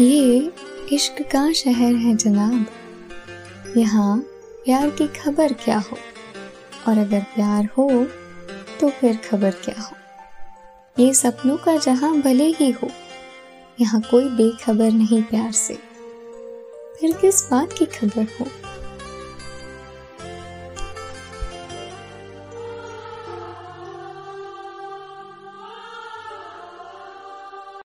ये इश्क का शहर है जनाब। यहाँ प्यार की खबर क्या हो? और अगर प्यार हो तो फिर खबर क्या हो? ये सपनों का जहाँ भले ही हो, यहाँ कोई बेखबर नहीं प्यार से। फिर किस बात की खबर हो?